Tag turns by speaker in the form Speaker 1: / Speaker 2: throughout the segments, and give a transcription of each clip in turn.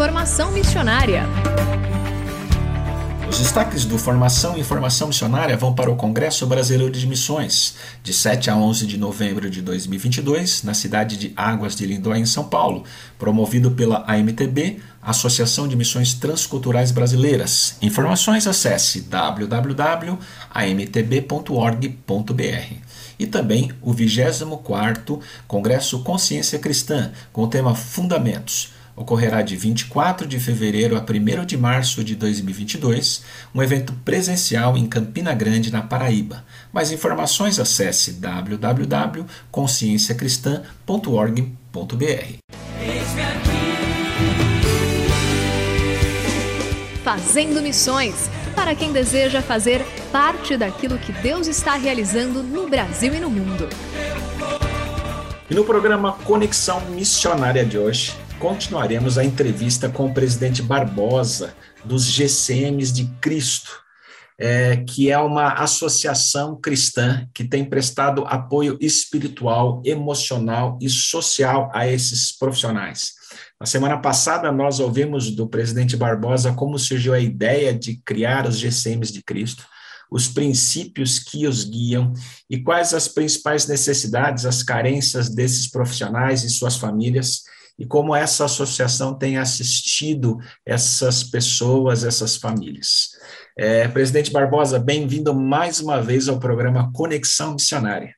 Speaker 1: Formação Missionária.
Speaker 2: Os destaques do Formação e Informação Missionária vão para o Congresso Brasileiro de Missões, de 7 a 11 de novembro de 2022, na cidade de Águas de Lindóia, em São Paulo, promovido pela AMTB, Associação de Missões Transculturais Brasileiras. Informações acesse www.amtb.org.br. E também o 24º Congresso Consciência Cristã, com o tema Fundamentos ocorrerá de 24 de fevereiro a 1 de março de 2022, um evento presencial em Campina Grande, na Paraíba. Mais informações acesse www.conscienciacristã.org.br.
Speaker 1: Fazendo Missões para quem deseja fazer parte daquilo que Deus está realizando no Brasil e no mundo.
Speaker 2: E no programa Conexão Missionária de hoje, continuaremos a entrevista com o presidente Barbosa, dos GCMs de Cristo, é, que é uma associação cristã que tem prestado apoio espiritual, emocional e social a esses profissionais. Na semana passada, nós ouvimos do presidente Barbosa como surgiu a ideia de criar os GCMs de Cristo, os princípios que os guiam e quais as principais necessidades, as carências desses profissionais e suas famílias e como essa associação tem assistido essas pessoas, essas famílias. É, Presidente Barbosa, bem-vindo mais uma vez ao programa Conexão Missionária.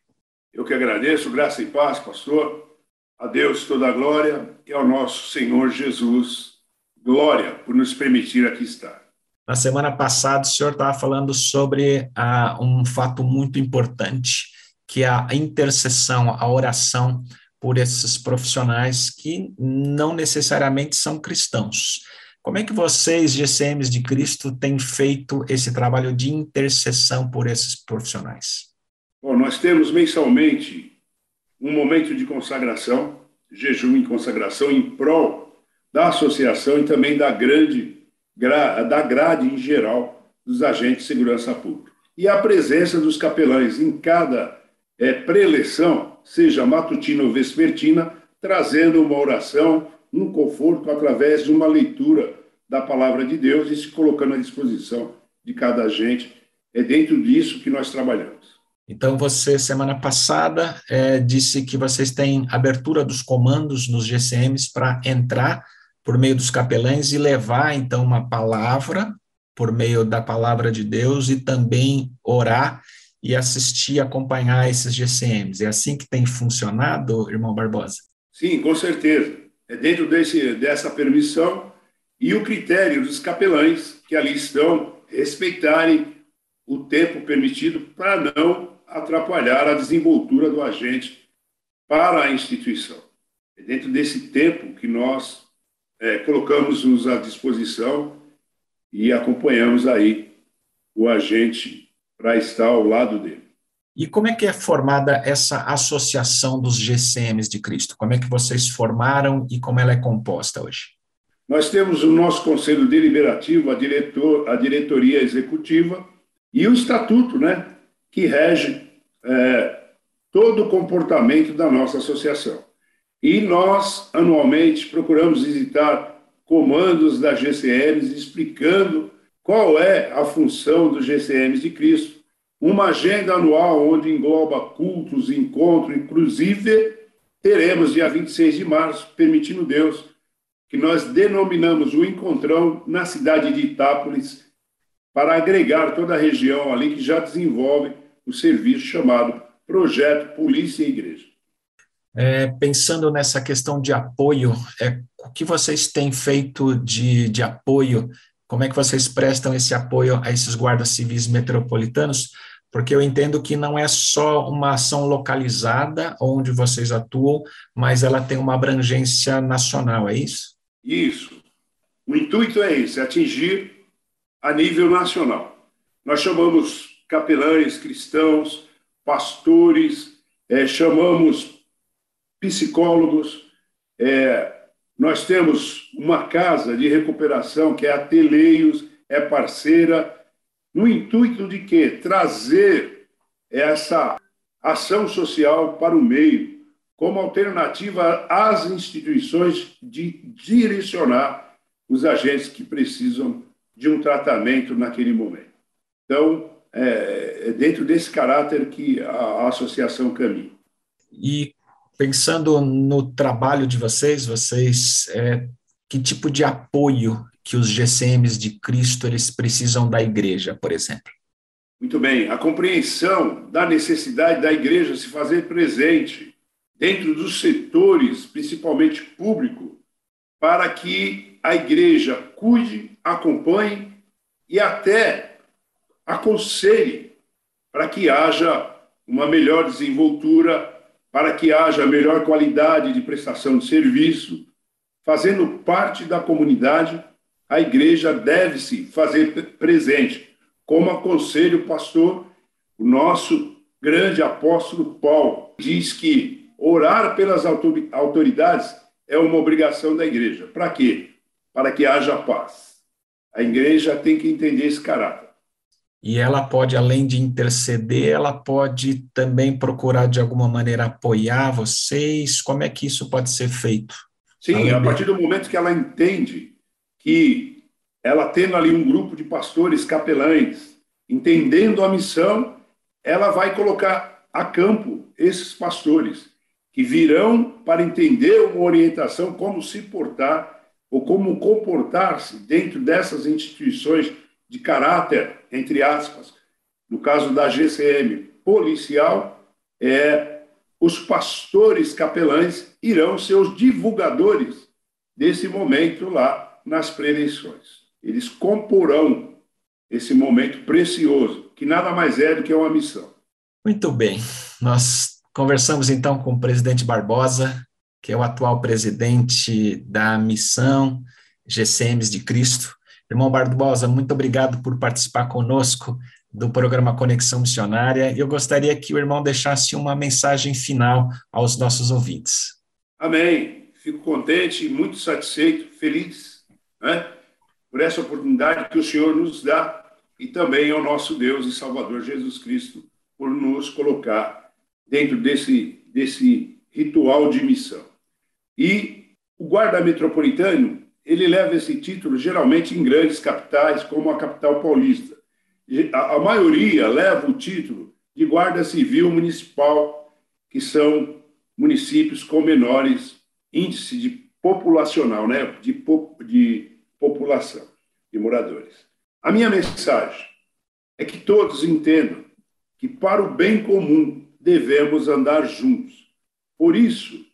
Speaker 3: Eu que agradeço, graça e paz, pastor. A Deus toda a glória e ao nosso Senhor Jesus, glória por nos permitir aqui estar.
Speaker 2: Na semana passada, o senhor estava falando sobre ah, um fato muito importante, que é a intercessão, a oração por esses profissionais que não necessariamente são cristãos. Como é que vocês, GCMs de Cristo, têm feito esse trabalho de intercessão por esses profissionais?
Speaker 3: Bom, nós temos mensalmente um momento de consagração, jejum e consagração em prol da associação e também da grande da grade em geral dos agentes de segurança pública. E a presença dos capelães em cada é, preleção seja matutina ou vespertina, trazendo uma oração, um conforto através de uma leitura da palavra de Deus e se colocando à disposição de cada agente. É dentro disso que nós trabalhamos.
Speaker 2: Então, você, semana passada, é, disse que vocês têm abertura dos comandos nos GCMs para entrar por meio dos capelães e levar, então, uma palavra por meio da palavra de Deus e também orar e assistir, acompanhar esses GCMs. É assim que tem funcionado, irmão Barbosa?
Speaker 3: Sim, com certeza. É dentro desse, dessa permissão e o critério dos capelães que ali estão respeitarem o tempo permitido para não atrapalhar a desenvoltura do agente para a instituição. É dentro desse tempo que nós é, colocamos-nos à disposição e acompanhamos aí o agente para estar ao lado dele.
Speaker 2: E como é que é formada essa associação dos GCMs de Cristo? Como é que vocês formaram e como ela é composta hoje?
Speaker 3: Nós temos o nosso conselho deliberativo, a, diretor, a diretoria executiva e o estatuto, né, que rege é, todo o comportamento da nossa associação. E nós, anualmente, procuramos visitar comandos da GCMs explicando qual é a função dos GCMs de Cristo, uma agenda anual onde engloba cultos, encontros, inclusive teremos dia 26 de março, permitindo Deus, que nós denominamos o encontrão na cidade de Itápolis, para agregar toda a região ali que já desenvolve o serviço chamado Projeto Polícia e Igreja.
Speaker 2: É, pensando nessa questão de apoio, é, o que vocês têm feito de, de apoio? Como é que vocês prestam esse apoio a esses guardas civis metropolitanos? Porque eu entendo que não é só uma ação localizada onde vocês atuam, mas ela tem uma abrangência nacional, é isso?
Speaker 3: Isso. O intuito é esse, é atingir a nível nacional. Nós chamamos capelães cristãos, pastores, é, chamamos psicólogos. É, nós temos uma casa de recuperação que é a Teleios, é parceira, no intuito de que trazer essa ação social para o meio, como alternativa às instituições de direcionar os agentes que precisam de um tratamento naquele momento. Então, é, é dentro desse caráter que a, a associação caminha.
Speaker 2: E pensando no trabalho de vocês, vocês é, que tipo de apoio que os GCMs de Cristo eles precisam da igreja, por exemplo?
Speaker 3: Muito bem, a compreensão da necessidade da igreja se fazer presente dentro dos setores, principalmente público, para que a igreja cuide, acompanhe e até aconselhe para que haja uma melhor desenvoltura para que haja melhor qualidade de prestação de serviço. Fazendo parte da comunidade, a igreja deve se fazer presente, como aconselha o pastor, o nosso grande apóstolo Paulo, diz que orar pelas autoridades é uma obrigação da igreja. Para quê? Para que haja paz. A igreja tem que entender esse caráter.
Speaker 2: E ela pode, além de interceder, ela pode também procurar de alguma maneira apoiar vocês. Como é que isso pode ser feito?
Speaker 3: Sim, além a partir do momento que ela entende que ela tendo ali um grupo de pastores capelães, entendendo a missão, ela vai colocar a campo esses pastores que virão para entender uma orientação como se portar ou como comportar-se dentro dessas instituições de caráter, entre aspas, no caso da GCM policial, é, os pastores capelães irão ser os divulgadores desse momento lá nas preeleições. Eles comporão esse momento precioso, que nada mais é do que uma missão.
Speaker 2: Muito bem. Nós conversamos então com o presidente Barbosa, que é o atual presidente da missão GCMs de Cristo. Irmão Barbosa, muito obrigado por participar conosco do programa Conexão Missionária. Eu gostaria que o irmão deixasse uma mensagem final aos nossos ouvintes.
Speaker 3: Amém. Fico contente, muito satisfeito, feliz né, por essa oportunidade que o Senhor nos dá e também ao nosso Deus e Salvador Jesus Cristo por nos colocar dentro desse, desse ritual de missão. E o guarda metropolitano ele leva esse título geralmente em grandes capitais, como a capital paulista. A, a maioria leva o título de Guarda Civil Municipal, que são municípios com menores índice de populacional, né, de, de população, de moradores. A minha mensagem é que todos entendam que para o bem comum devemos andar juntos. Por isso,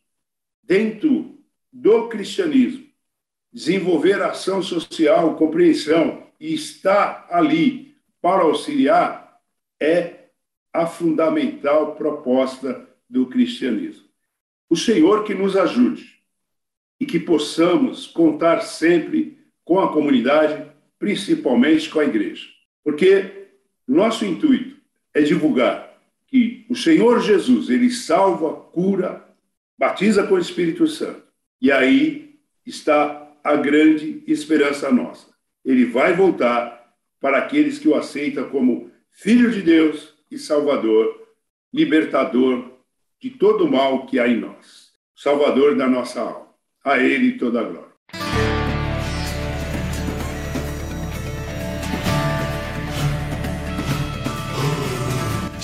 Speaker 3: dentro do cristianismo, desenvolver ação social, compreensão e estar ali para auxiliar é a fundamental proposta do cristianismo. O Senhor que nos ajude e que possamos contar sempre com a comunidade, principalmente com a igreja. Porque nosso intuito é divulgar que o Senhor Jesus, ele salva, cura, batiza com o Espírito Santo. E aí está a grande esperança nossa. Ele vai voltar para aqueles que o aceitam como Filho de Deus e Salvador, libertador de todo o mal que há em nós, Salvador da nossa alma. A Ele toda a glória.